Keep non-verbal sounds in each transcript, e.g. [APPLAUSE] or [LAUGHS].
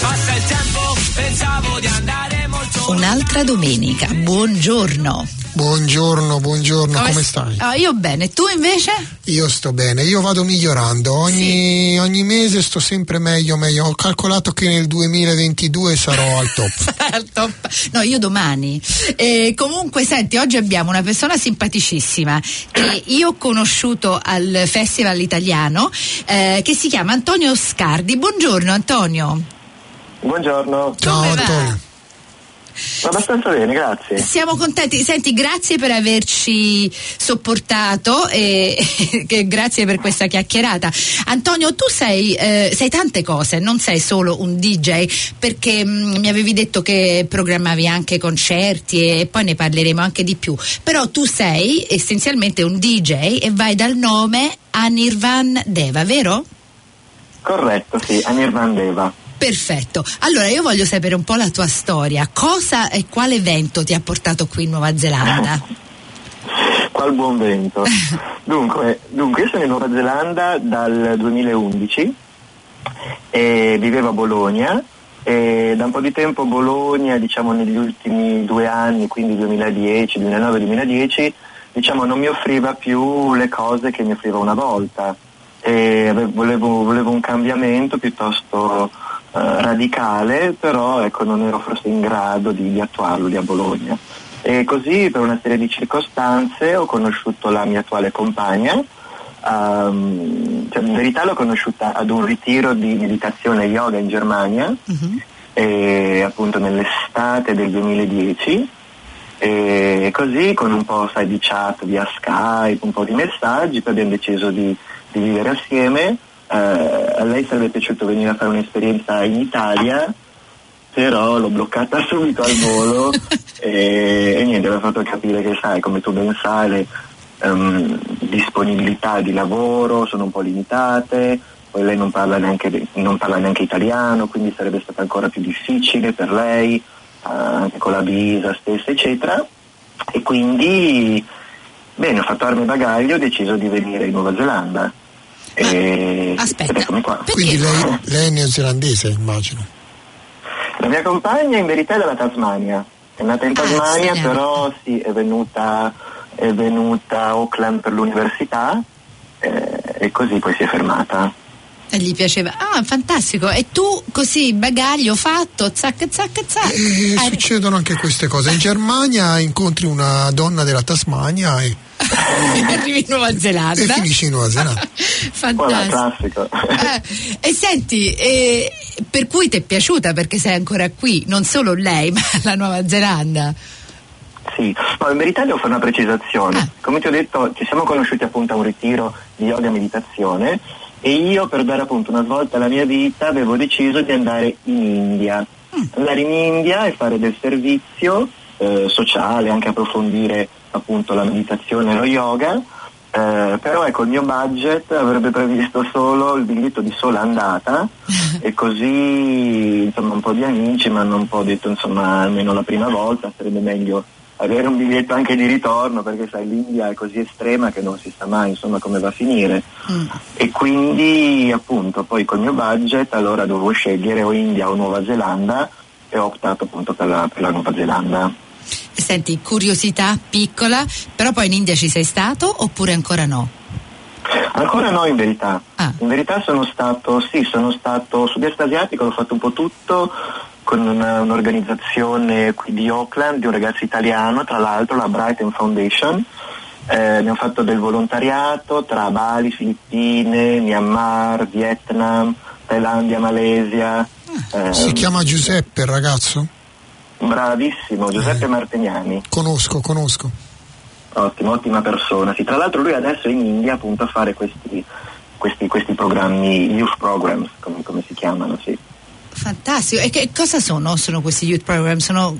Passa il tempo, pensavo di andare molto. Un'altra domenica. Buongiorno. Buongiorno, buongiorno, come, come stai? Ah, io bene, tu invece? Io sto bene, io vado migliorando, ogni, sì. ogni, mese sto sempre meglio, meglio. Ho calcolato che nel 2022 sarò al top. [LAUGHS] al top. No, io domani. Eh, comunque, senti, oggi abbiamo una persona simpaticissima che io ho conosciuto al Festival Italiano eh, che si chiama Antonio Scardi. Buongiorno Antonio. Buongiorno. Ciao Antonio. Abbastanza bene, grazie. Siamo contenti. Senti, grazie per averci sopportato e [LAUGHS] grazie per questa chiacchierata. Antonio, tu sei, eh, sei, tante cose, non sei solo un DJ, perché mh, mm, mi avevi detto che programmavi anche concerti e, e poi ne parleremo anche di più. Però tu sei essenzialmente un DJ e vai dal nome Anirvan Deva, vero? Corretto, sì, Anirvan Deva. Perfetto. Allora io voglio sapere un po' la tua storia. Cosa e quale vento ti ha portato qui in Nuova Zelanda? [LAUGHS] Qual buon vento. [LAUGHS] dunque, dunque, io sono in Nuova Zelanda dal 2011 e vivevo a Bologna e da un po' di tempo Bologna, diciamo negli ultimi due anni, quindi 2010, 2009-2010, diciamo non mi offriva più le cose che mi offriva una volta e volevo, volevo un cambiamento piuttosto radicale, però ecco, non ero forse in grado di, di attuarlo lì a Bologna. E così per una serie di circostanze ho conosciuto la mia attuale compagna, um, cioè, in verità l'ho conosciuta ad un ritiro di meditazione yoga in Germania, uh-huh. e, appunto nell'estate del 2010 e così con un po' sai, di chat via Skype, un po' di messaggi, poi abbiamo deciso di, di vivere assieme eh, a lei sarebbe piaciuto venire a fare un'esperienza in Italia, però l'ho bloccata [LAUGHS] subito al volo [LAUGHS] e, e, niente, mi ha fatto capire che sai, come tu ben sai, le um, disponibilità di lavoro sono un po' limitate, poi lei non parla, neanche, non parla neanche italiano, quindi sarebbe stato ancora più difficile per lei, uh, anche con la visa stessa, eccetera. E quindi, bene, ho fatto armi e bagaglio, ho deciso di venire in Nuova Zelanda e aspetta, quindi lei, lei, è neozelandese, immagino. La mia compagna in verità è dalla Tasmania, è nata in ah, Tasmania, ah, però sì, è venuta, è venuta a Auckland per l'università eh, e così poi si è fermata. E gli piaceva, ah fantastico, e tu così bagaglio fatto, zac zac zac. E ah, succedono anche queste cose. In Germania incontri una donna della Tasmania e [LAUGHS] arrivi in Nuova Zelanda e finisci in Nuova Zelanda [LAUGHS] fantastico [LAUGHS] eh, e senti eh, per cui ti è piaciuta perché sei ancora qui non solo lei ma la Nuova Zelanda sì, no, in verità devo fare una precisazione. Ah. Come ti ho detto, ci siamo conosciuti appunto a un ritiro di yoga e meditazione e io per dare appunto una svolta alla mia vita avevo deciso di andare in India. Mm. Andare in India e fare del servizio eh, sociale, anche approfondire appunto la meditazione e lo yoga, eh, però ecco il mio budget avrebbe previsto solo il biglietto di sola andata [LAUGHS] e così insomma un po' di amici mi hanno un po' detto insomma almeno la prima volta sarebbe meglio avere un biglietto anche di ritorno perché sai l'India è così estrema che non si sa mai insomma come va a finire mm. e quindi appunto poi col mio budget allora dovevo scegliere o India o Nuova Zelanda e ho optato appunto per la, per la Nuova Zelanda. Senti, curiosità piccola, però poi in India ci sei stato oppure ancora no? Ancora no in verità. Ah. In verità sono stato, sì, sono stato sud-est asiatico, l'ho fatto un po' tutto con una, un'organizzazione qui di Auckland, di un ragazzo italiano, tra l'altro la Brighton Foundation. Eh, abbiamo fatto del volontariato tra Bali, Filippine, Myanmar, Vietnam, Thailandia, Malesia. Ah. Eh, si chiama Giuseppe il ragazzo? Bravissimo, Giuseppe eh, Marteniani. Conosco, conosco. Ottimo, ottima persona. Sì, tra l'altro lui adesso è in India appunto a fare questi, questi, questi programmi, youth programs, come, come, si chiamano, sì. Fantastico. E che cosa sono, sono questi youth programs? Sono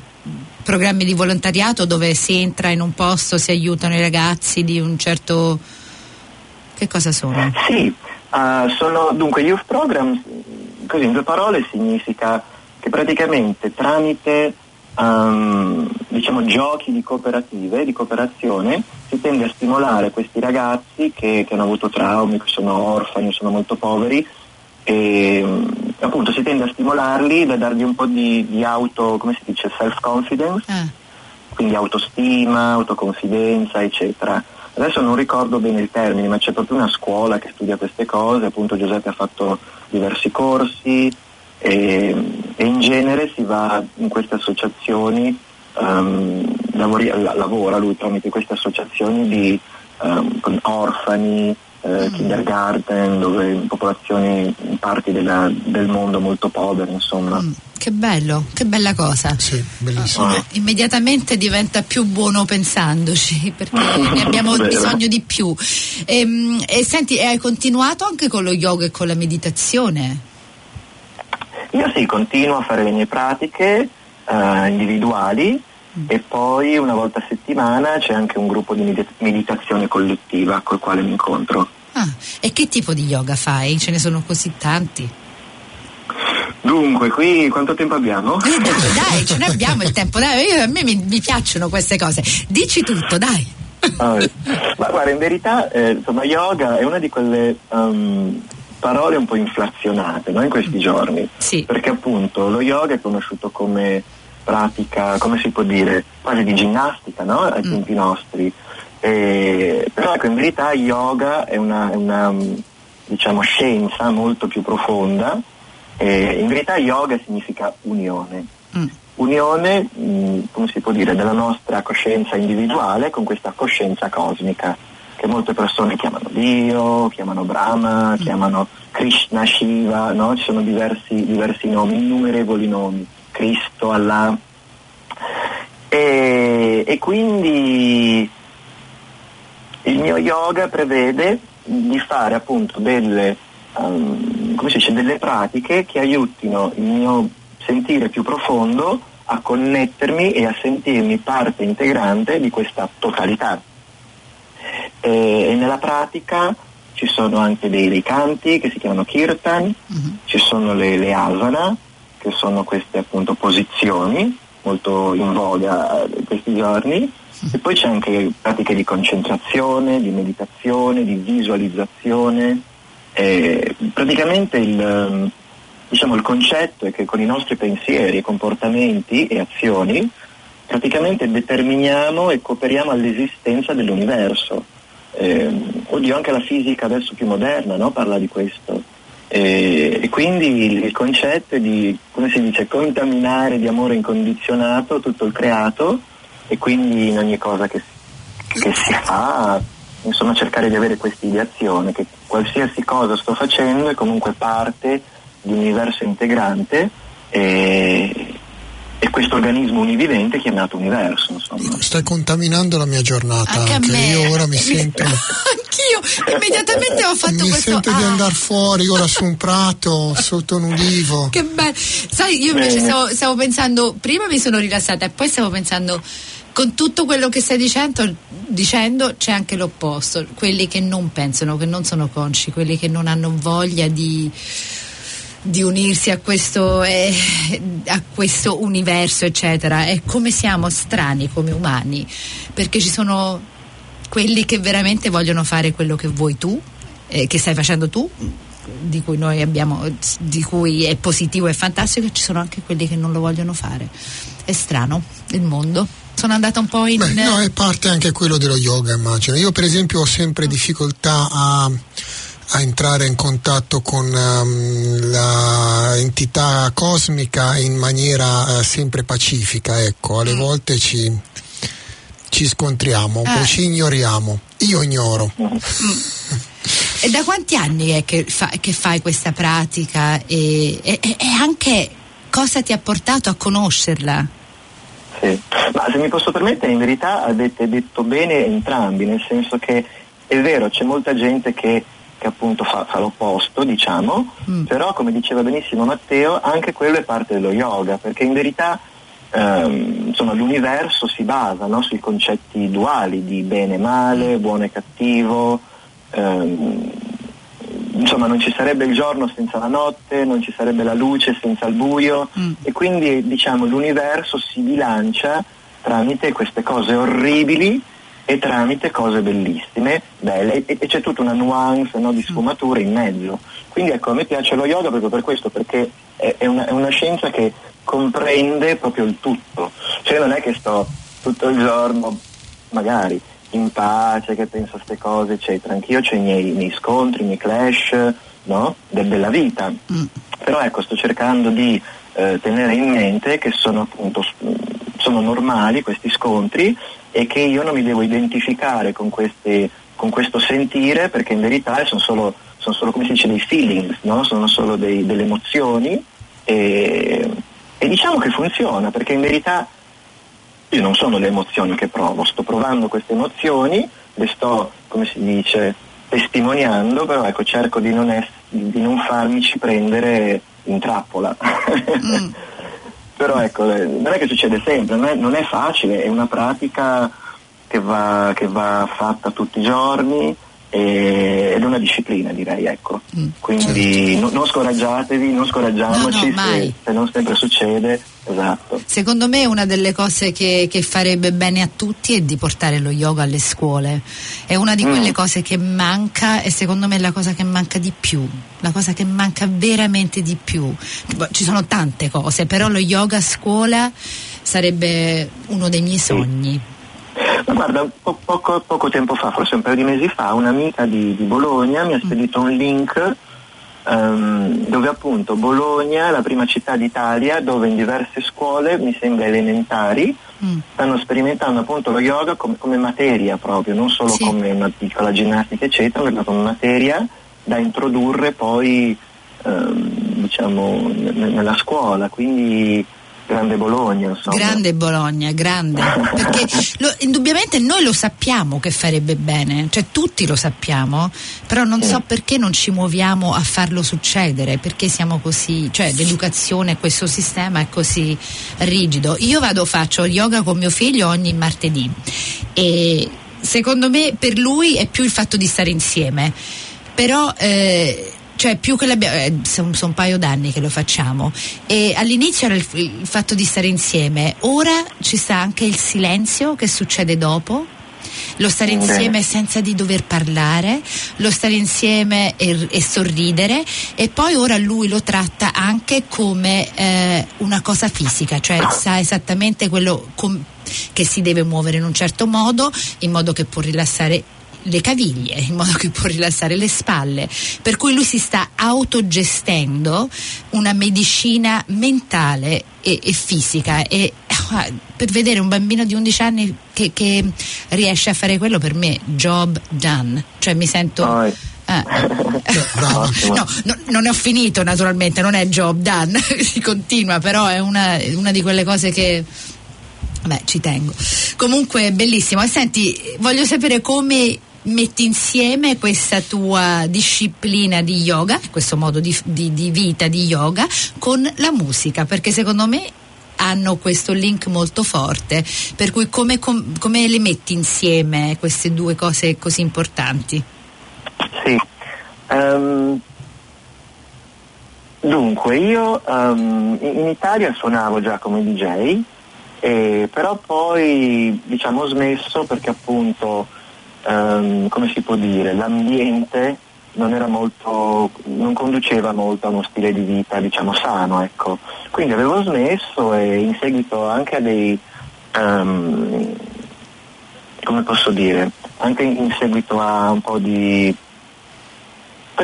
programmi di volontariato dove si entra in un posto, si aiutano i ragazzi di un certo... Che cosa sono? Sì, uh, sono dunque youth programs, così in due parole significa che praticamente tramite um, diciamo, giochi di cooperative, di cooperazione, si tende a stimolare questi ragazzi che, che hanno avuto traumi, che sono orfani, sono molto poveri, e appunto si tende a stimolarli da dargli un po' di, di auto, come si dice, self-confidence, ah. quindi autostima, autoconfidenza, eccetera. Adesso non ricordo bene il termine, ma c'è proprio una scuola che studia queste cose, appunto Giuseppe ha fatto diversi corsi e, e in genere si va in queste associazioni, um, lavori, lavora lui tramite queste associazioni di, um, con orfani, eh, kindergarten, dove popolazioni in parti della, del mondo molto povere, insomma. Mm, che bello, che bella cosa. Sì, bellissimo. Ah, immediatamente diventa più buono pensandoci, [LAUGHS] perché ne abbiamo [LAUGHS] bisogno di più. E, ehm, e senti, hai continuato anche con lo yoga e con la meditazione? Io sì, continuo a fare le mie pratiche uh, individuali mm. e poi una volta a settimana c'è anche un gruppo di meditazione collettiva col quale mi incontro. Ah, e che tipo di yoga fai? Ce ne sono così tanti. Dunque, qui quanto tempo abbiamo? Eh, dai, [LAUGHS] dai, ce ne abbiamo il tempo, dai, io, a me mi, mi, piacciono queste cose. Dici tutto, dai. Ah, ma guarda, in verità, eh, insomma, yoga è una di quelle um, parole un po' inflazionate no, in questi giorni. Sì. Perché appunto lo yoga è conosciuto come pratica, come si può dire, quasi di ginnastica, no? Ai mm. tempi nostri. E, però ecco, in verità yoga è una, una diciamo, scienza molto più profonda. E in verità yoga significa unione. Mm. Unione, mh, come si può dire, della nostra coscienza individuale con questa coscienza cosmica, che molte persone chiamano Dio, chiamano Brahma, mm. chiamano Krishna, Shiva, no? ci sono diversi, diversi nomi, innumerevoli nomi, Cristo, Allah. E, e quindi il mio yoga prevede di fare appunto delle, um, dice, delle pratiche che aiutino il mio sentire più profondo a connettermi e a sentirmi parte integrante di questa totalità. E, nella pratica ci sono anche dei, dei, canti che si chiamano kirtan, uh-huh. ci sono le, le asana, che sono queste appunto posizioni molto in voga in questi giorni, e poi c'è anche pratiche di concentrazione, di meditazione, di visualizzazione. E praticamente il, diciamo, il concetto è che con i nostri pensieri, comportamenti e azioni praticamente determiniamo e cooperiamo all'esistenza dell'universo. Eh, oddio, anche la fisica adesso più moderna no? parla di questo. E, e, quindi il concetto è di, come si dice, contaminare di amore incondizionato tutto il creato e quindi in ogni cosa che, che si fa insomma cercare di avere questa ideazione che qualsiasi cosa sto facendo è comunque parte di un universo integrante e, e questo organismo univivente chiamato universo. Insomma. Stai contaminando la mia giornata anche, anche. io ora mi sento. [LAUGHS] Anch'io immediatamente ho fatto mi questo. Mi sento ah. di andare fuori ora su un prato [LAUGHS] sotto un ulivo. Che bello! Sai, io invece stavo, stavo pensando, prima mi sono rilassata e poi stavo pensando con tutto quello che stai dicendo, dicendo c'è anche l'opposto, quelli che non pensano, che non sono consci, quelli che non hanno voglia di, di unirsi a questo, eh, a questo universo, eccetera. E come siamo strani come umani, perché ci sono quelli che veramente vogliono fare quello che vuoi tu, eh, che stai facendo tu, di cui noi abbiamo, di cui è positivo e fantastico, e ci sono anche quelli che non lo vogliono fare. È strano il mondo sono andata un po' in... Beh, no, è parte anche quello dello yoga, immagino. Io per esempio ho sempre difficoltà a, a entrare in contatto con um, l'entità cosmica in maniera uh, sempre pacifica, ecco, alle mm. volte ci, ci scontriamo, un po' ci ignoriamo. Io ignoro. Mm. E da quanti anni è che, fa, che fai questa pratica e, e, e anche cosa ti ha portato a conoscerla? Sì, ma se mi posso permettere, in verità avete detto bene entrambi, nel senso che è vero, c'è molta gente che, che appunto fa, fa, l'opposto, diciamo, mm. però come diceva benissimo Matteo, anche quello è parte dello yoga, perché in verità ehm, insomma, l'universo si basa no, sui concetti duali di bene e male, buono e cattivo, ehm, insomma non ci sarebbe il giorno senza la notte, non ci sarebbe la luce senza il buio Mm. e quindi diciamo l'universo si bilancia tramite queste cose orribili e tramite cose bellissime, belle e, e c'è tutta una nuance no, di sfumature in mezzo. Quindi ecco, a me piace lo yoga proprio per questo, perché è, è una, è una scienza che comprende proprio il tutto. Cioè non è che sto tutto il giorno, magari, in pace, che penso a queste cose, eccetera. Anch'io ho i miei, miei scontri, i miei clash, no? De- della vita. Mm. Però ecco, sto cercando di eh, tenere in mente che sono appunto sono normali questi scontri e che io non mi devo identificare con, questi, con questo sentire perché in verità sono solo, sono solo come si dice, dei feelings, no? sono solo dei- delle emozioni e, e diciamo che funziona perché in verità io non sono le emozioni che provo, sto provando queste emozioni, le sto, come si dice, testimoniando, però ecco cerco di non, ess- di non farmici prendere in trappola. Mm. [LAUGHS] però ecco, eh, non è che succede sempre, non è, non è facile, è una pratica che va, che va fatta tutti i giorni ed è una disciplina direi, ecco. Mm, Quindi no- non scoraggiatevi, non scoraggiamoci No, no, se, se non sempre succede, esatto. Secondo me una delle cose che, che farebbe bene a tutti è di portare lo yoga alle scuole. È una di Mm. quelle cose che manca e secondo me è la cosa che manca di più, la cosa che manca veramente di più. Ci sono tante cose, però lo yoga a scuola sarebbe uno dei miei sogni. Guarda, po- poco, poco tempo fa, forse un paio di mesi fa, un'amica di, di Bologna mi ha spedito un link ehm, dove appunto Bologna è la prima città d'Italia dove in diverse scuole, mi sembra elementari, Mm. stanno sperimentando appunto lo yoga come, come materia proprio, non solo Sì. come una piccola ginnastica eccetera, ma come materia da introdurre poi ehm, diciamo n- nella scuola, quindi grande Bologna insomma. Grande Bologna, grande, [LAUGHS] perché lo- indubbiamente noi lo sappiamo che farebbe bene, cioè tutti lo sappiamo, però non so perché non ci muoviamo a farlo succedere, perché siamo così, cioè l'educazione, questo sistema è così rigido. Io vado, faccio yoga con mio figlio ogni martedì e secondo me per lui è più il fatto di stare insieme, però... eh, cioè più che l'abbiamo eh, sono un paio d'anni che lo facciamo. E all'inizio era il, il fatto di stare insieme. Ora ci sta anche il silenzio che succede dopo. Lo stare Bene. insieme senza di dover parlare, lo stare insieme e, e sorridere. E poi ora lui lo tratta anche come eh, una cosa fisica, cioè sa esattamente quello com- che si deve muovere in un certo modo, in modo che può rilassare le caviglie, in modo che può rilassare le spalle, per cui lui si sta autogestendo una medicina mentale e, e fisica e ah, per vedere un bambino di 11 anni che, che riesce a fare quello per me job done, cioè mi sento Poi. Ah, [LAUGHS] Brava. Ottimo. no, no, non ne ho finito naturalmente, non è job done, [LAUGHS] si continua, però è una, una di quelle cose che Beh, ci tengo. Comunque, bellissimo. E senti, voglio sapere come metti insieme questa tua disciplina di yoga, questo modo di, di- di vita di yoga, con la musica, perché secondo me hanno questo link molto forte. Per cui come, com- come le metti insieme queste due cose così importanti? Sì. Ehm, dunque, io in in Italia suonavo già come DJ, eh, però poi diciamo ho smesso perché appunto, ehm, come si può dire, l'ambiente non molto, non conduceva molto a uno stile di vita diciamo sano, ecco. Quindi avevo smesso e in seguito anche a dei ehm, come posso dire, anche in seguito a un po' di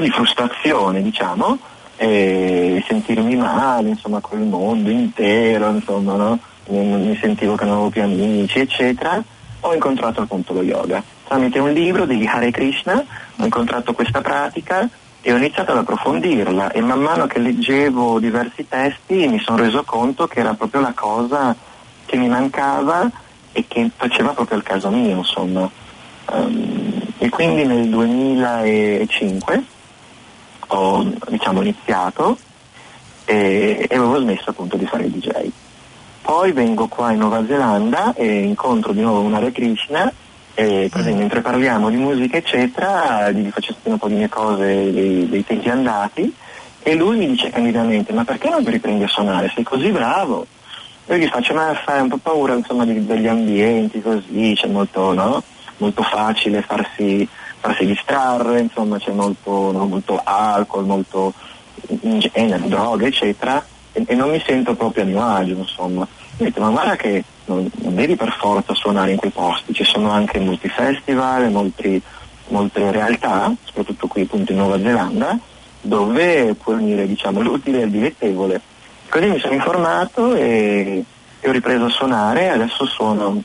di frustrazione, diciamo, e sentirmi male, insomma, col mondo intero, insomma, no? mi sentivo che non avevo più amici, eccetera, ho incontrato appunto lo yoga. Tramite un libro degli Hare Krishna ho incontrato questa pratica e ho iniziato ad approfondirla e man mano che leggevo diversi testi mi sono reso conto che era proprio la cosa che mi mancava e che faceva proprio il caso mio, insomma. Ehm, e quindi nel 2005 ho diciamo, iniziato e, e avevo smesso appunto di fare il DJ. Poi vengo qua in Nuova Zelanda e incontro di nuovo un Hare Krishna E così Mm. mentre parliamo di musica eccetera, gli faccio un po' di mie cose dei, dei tempi andati e lui mi dice candidamente ma perché non ti riprendi a suonare? Sei così bravo? Io gli faccio ma fai un po' paura insomma di- degli ambienti così, c'è molto, no? molto facile farsi, farsi distrarre, insomma c'è molto, no? molto alcol, molto in genere, droghe eccetera e, e non mi sento proprio a mio agio insomma. Ho detto ma guarda che non, non devi per forza suonare in quei posti, ci sono anche molti festival, molti, molte realtà, soprattutto qui appunto in Nuova Zelanda, dove puoi unire diciamo, l'utile e il dilettevole. Così mi sono informato e, e ho ripreso a suonare, adesso suono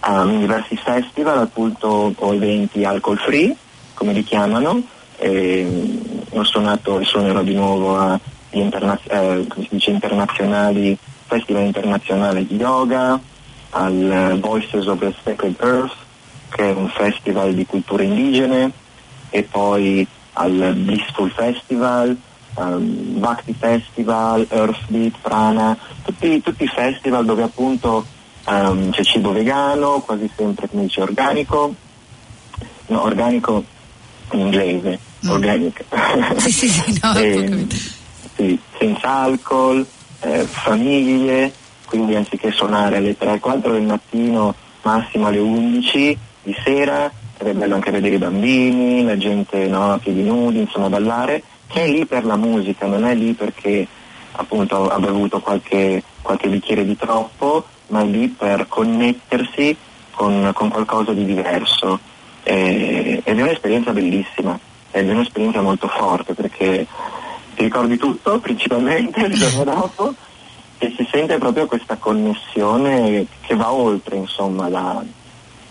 a diversi festival, appunto o eventi alcol free, come li chiamano, e, ho suonato e suonerò di nuovo a interna- eh, come si dice, internazionali, festival internazionale di yoga, al Voices of the Sacred Earth, che è un festival di culture indigene, e poi al Blissful Festival, um, Bhakti Festival, Earthbeat, Prana, tutti, tutti i festival dove appunto um, c'è cibo vegano, quasi sempre come dice organico, no, organico in inglese, Mm. organic. Sì, sì, sì, no, [LAUGHS] E, sì, senza alcol, eh, famiglie, quindi anziché suonare alle 3-4 del mattino, massimo alle 11 di sera, è bello anche vedere i bambini, la gente no, a piedi nudi, insomma ballare, che è lì per la musica, non è lì perché appunto ha bevuto qualche, qualche bicchiere di troppo, ma è lì per connettersi con, con qualcosa di diverso. Eh, ed è un'esperienza bellissima, ed è un'esperienza molto forte perché ti ricordi tutto principalmente il giorno dopo e si sente proprio questa connessione che va oltre insomma la,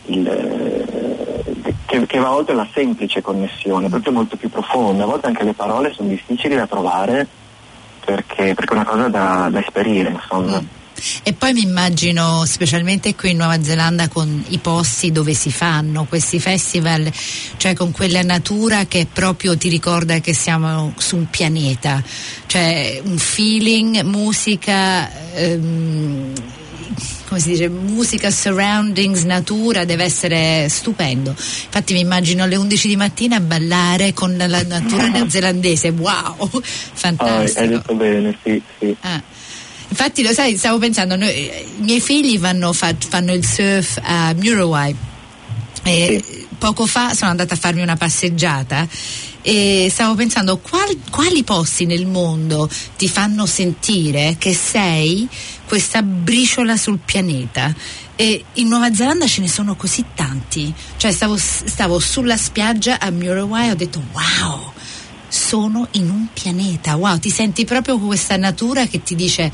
il, che, che va oltre la semplice connessione, proprio molto più profonda. A volte anche le parole sono difficili da trovare perché, perché è una cosa da, da esperire, insomma. E poi mi immagino, specialmente qui in Nuova Zelanda, con i posti dove si fanno questi festival, cioè con quella natura che proprio ti ricorda che siamo su un pianeta, cioè un feeling, musica. ehm, come si dice, musica, surroundings, natura, deve essere stupendo. Infatti mi immagino alle 11 di mattina a ballare con la natura [LAUGHS] neozelandese, wow, Ah, hai fantastico. detto bene, sì, sì. Ah. Infatti lo sai, stavo pensando, noi- i miei figli vanno, fa- fanno il surf a Muruwai e poco fa sono andata a farmi una passeggiata e stavo pensando qual- quali posti nel mondo ti fanno sentire che sei questa briciola sul pianeta? E in Nuova Zelanda ce ne sono così tanti. Cioè stavo, stavo sulla spiaggia a Muruwai e ho detto wow sono in un pianeta wow ti senti proprio questa natura che ti dice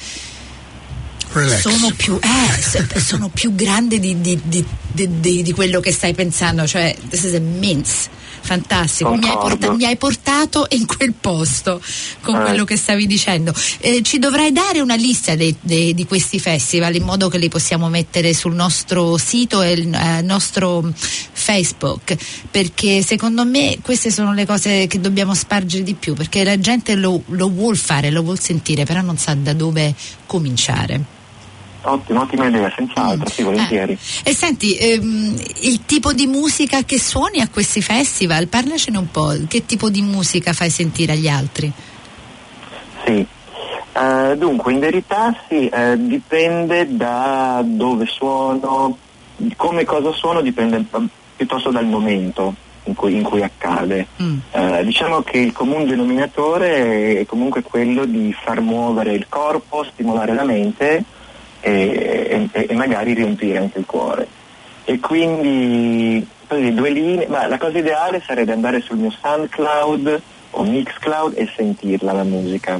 Relax. sono più, eh, sono più grande di- di- di- di quello che stai pensando, cioè this is immense. Fantastico, mi hai, Concordo. porta- mi hai portato in quel posto con Eh. quello che stavi dicendo. Eh, ci dovrai dare una lista dei- dei- di questi festival in modo che li possiamo mettere sul nostro sito e il eh, nostro Facebook, perché secondo me queste sono le cose che dobbiamo spargere di più, perché la gente lo, lo vuol fare, lo vuol sentire, però non sa da dove cominciare. Ottima, ottima idea, senz'altro, sì, volentieri. Eh, E senti, ehm, il tipo di musica che suoni a questi festival, parlacene un po', che tipo di musica fai sentire agli altri? Sì. Eh, dunque, in verità sì, eh, dipende da dove suono, come cosa suono dipende eh, piuttosto dal momento in cui, in cui accade. Mm. Eh, diciamo che il comune denominatore è comunque quello di far muovere il corpo, stimolare la mente e, e- e magari riempire anche il cuore. E quindi così, due linee, ma la cosa ideale sarebbe andare sul mio SoundCloud o Mixcloud e sentirla la musica.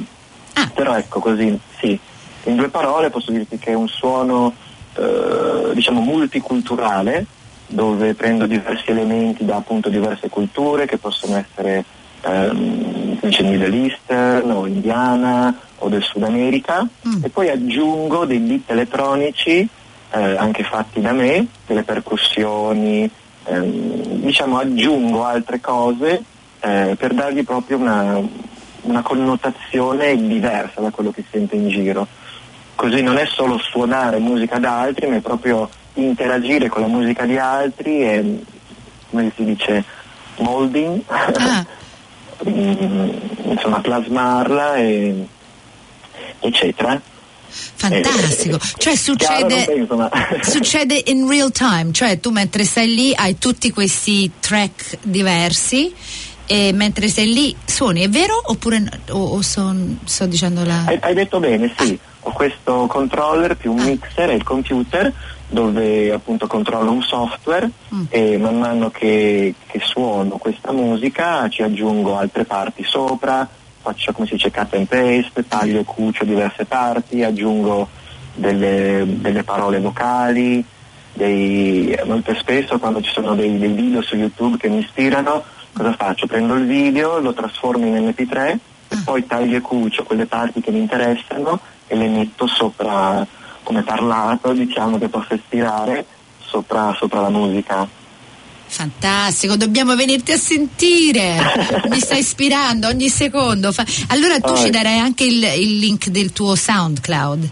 Ah. Però ecco così, sì, in due parole posso dirti che è un suono eh, diciamo multiculturale dove prendo diversi elementi da appunto diverse culture che possono essere ehm, dice Middle Eastern o indiana o del Sud America Mm. e poi aggiungo dei beat elettronici eh, anche fatti da me, delle percussioni, ehm, diciamo aggiungo altre cose eh, per dargli proprio una, una connotazione diversa da quello che sente in giro. Così non è solo suonare musica da altri, ma è proprio interagire con la musica di altri e, come si dice, molding, Ah. [LAUGHS] Mm, insomma plasmarla e, eccetera. Fantastico, Eh, cioè chiaro, succede, penso, [LAUGHS] succede in real time, cioè tu mentre sei lì hai tutti questi track diversi e mentre sei lì suoni, è vero oppure no? o, o son- sto dicendo la... Hai, hai detto bene, sì. Ho questo controller più un Ah. mixer e il computer dove appunto controllo un software Mm. e man mano che, che suono questa musica ci aggiungo altre parti sopra, faccio come si dice cut and paste, taglio e cucio diverse parti, aggiungo delle, delle parole vocali, dei, molto spesso quando ci sono dei, dei video su YouTube che mi ispirano, cosa faccio? Prendo il video, lo trasformo in MP3 e poi taglio e cucio quelle parti che mi interessano e le metto sopra come parlato, diciamo che posso ispirare sopra, sopra la musica. Fantastico, dobbiamo venirti a sentire. [LAUGHS] Mi sta ispirando ogni secondo. Allora tu Ah, ci ecco. darai anche il, il link del tuo SoundCloud.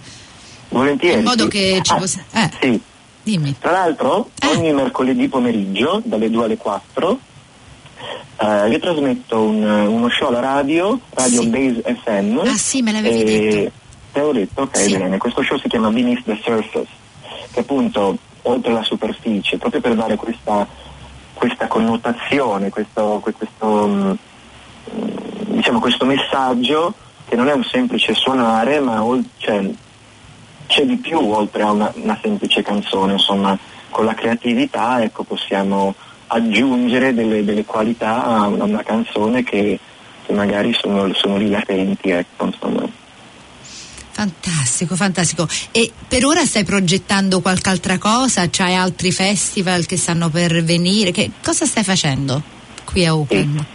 Volentieri. In modo che ci Ah, possa- eh. Sì. Dimmi. Tra l'altro, Eh. ogni mercoledì pomeriggio, dalle 2 alle 4, eh, io trasmetto un- uno show alla radio, Radio Sì. Base FM. Ah sì, me l'avevi e- detto. Te l'ho detto, ok, Sì. bene. Questo show si chiama Beneath the Surface, che appunto oltre la superficie, proprio per dare questa, questa connotazione, questo, que- questo, mm, diciamo, questo messaggio che non è un semplice suonare, ma cioè, c'è di più oltre a una, una semplice canzone, insomma, con la creatività ecco, possiamo aggiungere delle, delle qualità a una, canzone che, che magari sono, sono lì latenti, ecco. Fantastico, fantastico. E per ora stai progettando qualche altra cosa? C'hai altri festival che stanno per venire? Che cosa stai facendo qui a Open?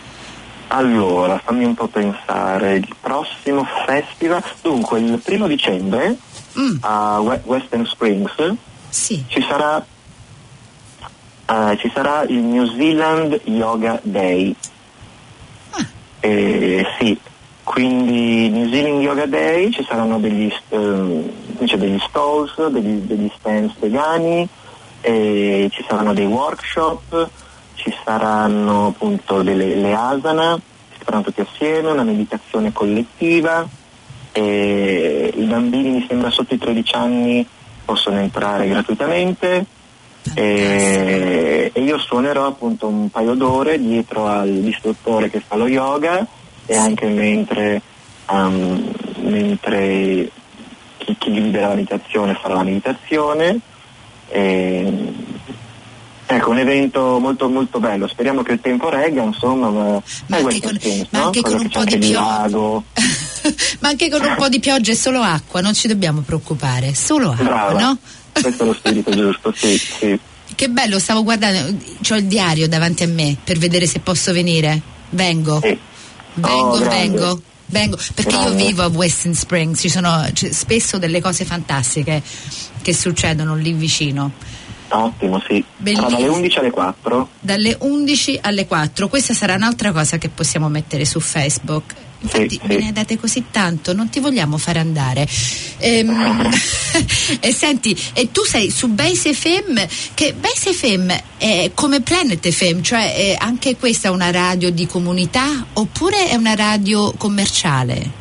Allora, fammi un po' pensare, il prossimo festival, dunque il primo dicembre Mm, a We- Western Springs sì. ci sarà, eh, ci sarà il New Zealand Yoga Day. Ah. Eh, sì, quindi New Zealand Yoga Day ci saranno degli, ehm, c'è degli stalls, degli, degli stands vegani, eh, ci saranno dei workshop, ci saranno appunto delle le asana, si faranno tutti assieme, una meditazione collettiva, e i bambini mi sembra sotto i 13 anni possono entrare gratuitamente e, e io suonerò appunto un paio d'ore dietro all'istruttore che fa lo yoga e anche mentre, um, mentre chi, chi libera la meditazione farà la meditazione. E, ecco, un evento molto molto bello, speriamo che il tempo regga, insomma, ma, Ma anche con, Springs, ma no? anche Quello con un po' di pioggia. [LAUGHS] ma anche con un po' di pioggia e solo acqua, non ci dobbiamo preoccupare, solo acqua, Brava, no? questo è lo spirito giusto, sì, sì. Che bello, stavo guardando, ho il diario davanti a me per vedere se posso venire. Vengo. sì. Vengo, Oh, vengo, vengo, perché io vivo a Western Springs, ci sono spesso delle cose fantastiche che succedono lì vicino. Ottimo, sì. Bellissimo. Sarà dalle 11 alle 4. Dalle 11 alle 4, questa sarà un'altra cosa che possiamo mettere su Facebook. Infatti Sì, me sì. ne date così tanto, non ti vogliamo fare andare. Ehm, [LAUGHS] e senti, e tu sei su Base FM, che Base FM è come Planet FM, cioè è anche questa è una radio di comunità oppure è una radio commerciale?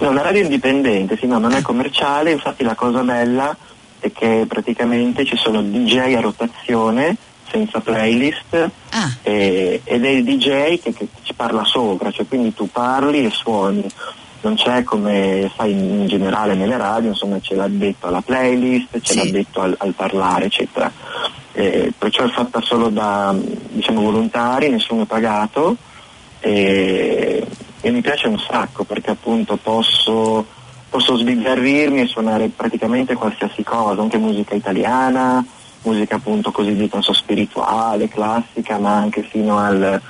No, una radio indipendente, sì, no, non è commerciale, infatti la cosa bella è che praticamente ci sono DJ a rotazione, senza playlist, Ah, e- ed è il DJ che, che parla sopra, cioè quindi tu parli e suoni. Non c'è come sai in generale nelle radio, insomma c'è l'addetto alla playlist, c'è Sì. l'addetto al, al parlare, eccetera. Eh, perciò è fatta solo da diciamo volontari, nessuno è pagato e, e mi piace un sacco perché appunto posso, posso sbizzarrirmi e suonare praticamente qualsiasi cosa, anche musica italiana, musica appunto cosiddetta so, spirituale, classica, ma anche fino al,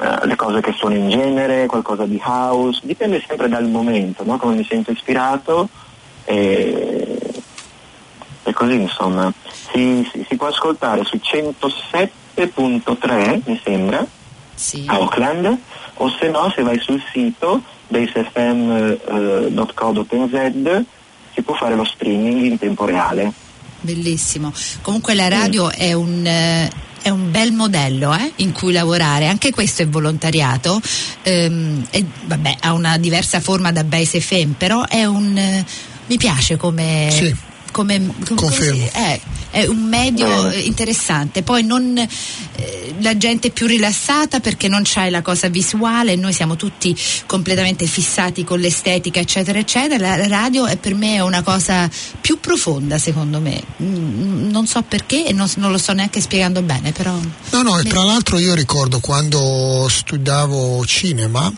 eh, alle cose che suono in genere, qualcosa di house, dipende sempre dal momento, no? come mi sento ispirato e, e così insomma. Si, si- si può ascoltare su 107.3 mi sembra sì. a Auckland o se no se vai sul sito basefm.co.nz si può fare lo streaming in tempo reale. bellissimo. Comunque la radio è un eh, è un bel modello eh, in cui lavorare, anche questo è volontariato, ehm, e, vabbè, ha una diversa forma da Base FM, però è un eh, mi piace come, Sì. Come, come- è, è un medio eh, interessante. Poi non, eh, la gente è più rilassata perché non c'hai la cosa visuale, noi siamo tutti completamente fissati con l'estetica, eccetera, eccetera. La radio è per me una cosa più profonda, secondo me. Mm, non so perché e non, non lo sto neanche spiegando bene, però. No, no, e tra l'altro io ricordo quando studiavo cinema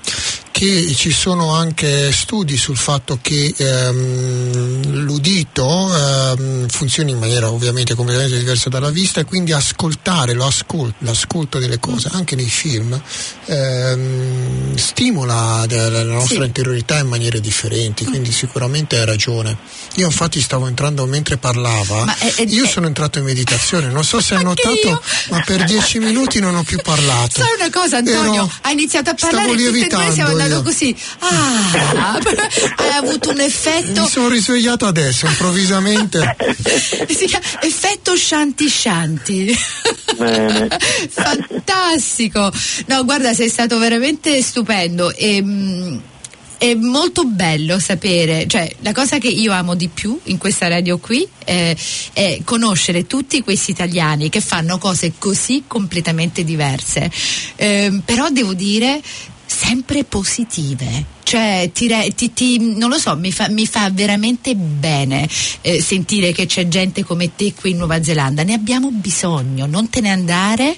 che ci sono anche studi sul fatto che ehm, l'udito ehm, funziona in maniera ovviamente completamente diversa dalla vista e quindi ascoltare lo ascol- l'ascolto delle cose anche nei film ehm, stimola de- la nostra Sì. interiorità in maniere differenti, quindi sicuramente hai ragione. Io infatti stavo entrando mentre parlava, è- è- io è- sono entrato in meditazione, non so se hai notato, io. ma per dieci minuti non ho più parlato. Sai una cosa, Antonio? Ero- hai iniziato a parlare stavo tutti e due lievitando siamo andati io. così. Ah, [LAUGHS] hai avuto un effetto. Mi sono risvegliato adesso, improvvisamente. [LAUGHS] Si chiama effetto shanti shanti. Bene. Fantastico. No, guarda, sei stato veramente stupendo e mm, è molto bello sapere, cioè la cosa che io amo di più in questa radio qui eh, è conoscere tutti questi italiani che fanno cose così completamente diverse. Ehm, però devo dire sempre positive. Cioè, ti, ti- ti- non lo so, mi fa, mi fa veramente bene eh, sentire che c'è gente come te qui in Nuova Zelanda. Ne abbiamo bisogno, non te ne andare,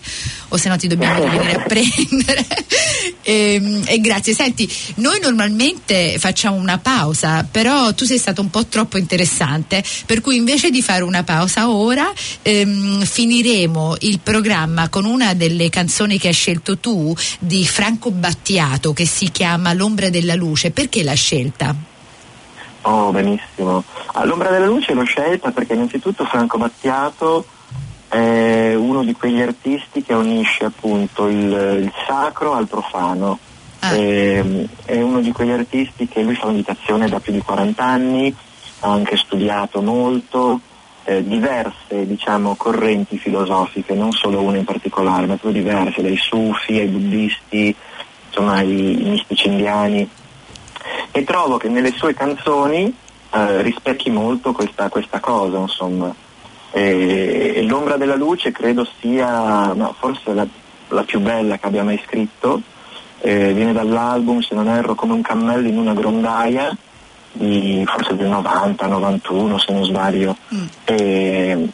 o se no ti dobbiamo [LAUGHS] venire a prendere. [LAUGHS] e, e grazie. Senti, noi normalmente facciamo una pausa, però tu sei stato un po' troppo interessante, per cui invece di fare una pausa ora, ehm, finiremo il programma con una delle canzoni che hai scelto tu di Franco Battiato che si chiama L'ombra della luce. Perché l'ha scelta? Oh, benissimo. All'ombra della luce l'ho scelta perché innanzitutto Franco Battiato è uno di quegli artisti che unisce appunto il, il sacro al profano. Ah. Ehm, è uno di quegli artisti che lui fa meditazione da più di 40 anni, ha anche studiato molto, eh, diverse diciamo, correnti filosofiche, non solo una in particolare, ma proprio diverse, dai sufi ai buddisti, insomma ai mistici indiani e trovo che nelle sue canzoni eh, rispecchi molto questa, questa cosa, insomma. E, e l'ombra della luce credo sia no, forse la, la più bella che abbia mai scritto, Eh, viene dall'album, se non erro, come un cammello in una grondaia, di, forse del 90, 91 se non sbaglio. E-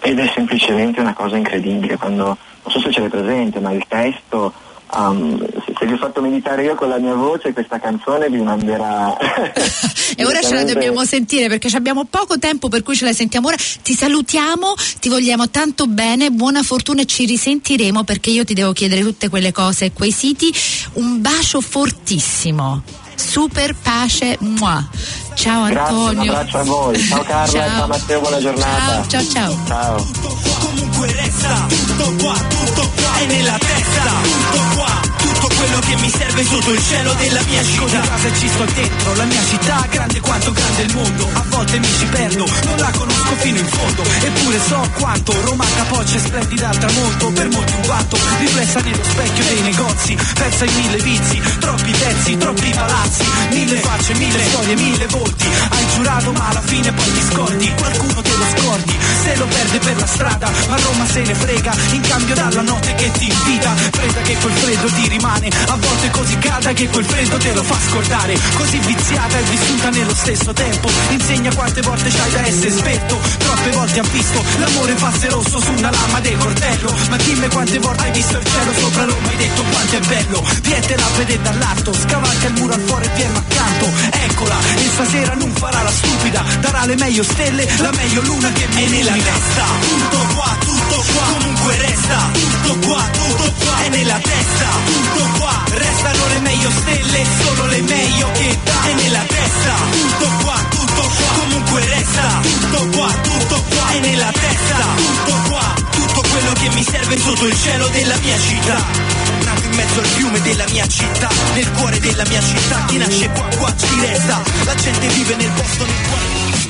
ed è semplicemente una cosa incredibile quando, non so se ce l'hai presente, ma il testo, um, se, vi ho fatto meditare io con la mia voce, questa canzone vi manderà... [LAUGHS] E ora ce la dobbiamo sentire perché ci abbiamo poco tempo per cui ce la sentiamo ora. Ti salutiamo, ti vogliamo tanto bene, buona fortuna e ci risentiremo perché io ti devo chiedere tutte quelle cose e quei siti. Un bacio fortissimo. Super pace, mua. Ciao Grazie, un Antonio. abbraccio a voi. Ciao Carla, ciao Matteo, buona giornata. Ciao, ciao, ciao. Ciao. È nella testa, tutto qua, quello che mi serve sotto il cielo della mia città. casa ci sto dentro, la mia città grande quanto grande il mondo. A volte mi ci perdo, non la conosco fino in fondo, eppure so quanto Roma capoccia e splendida al tramonto, per molti un guatto, riflessa nello specchio dei negozi, persa in mille vizi, troppi pezzi, troppi palazzi, mille facce, mille storie, mille volti. Hai giurato ma alla fine poi ti scordi, qualcuno te lo scordi, se lo perde per la strada, ma Roma se ne frega, in cambio dalla notte che ti invita, preda che quel freddo ti rimane, a volte così calda che quel freddo te lo fa scordare, così viziata e vissuta nello stesso tempo, insegna quante volte c'hai da essere spetto, troppe volte ha visto l'amore farsi rosso su una lama del cortello, ma dimmi quante volte hai visto il cielo sopra Roma, hai detto quanto è bello, viete la vede dall'alto, scavalca il muro al fuori e viene accanto, eccola, e stasera non farà la stupida, darà le meglio stelle, la meglio luna che mi è nella testa, tutto qua, tutto qua, comunque resta, tutto qua, tutto qua, è nella testa, tutto qua, restano le meglio stelle, solo le meglio che dà, è nella testa, tutto qua, tutto qua, comunque resta, tutto qua, tutto qua, è nella testa, tutto qua, tutto quello che mi serve sotto il cielo della mia città. Nato in mezzo al fiume della mia città, nel cuore della mia città, chi nasce qua qua ci resta, la gente vive nel posto nel quale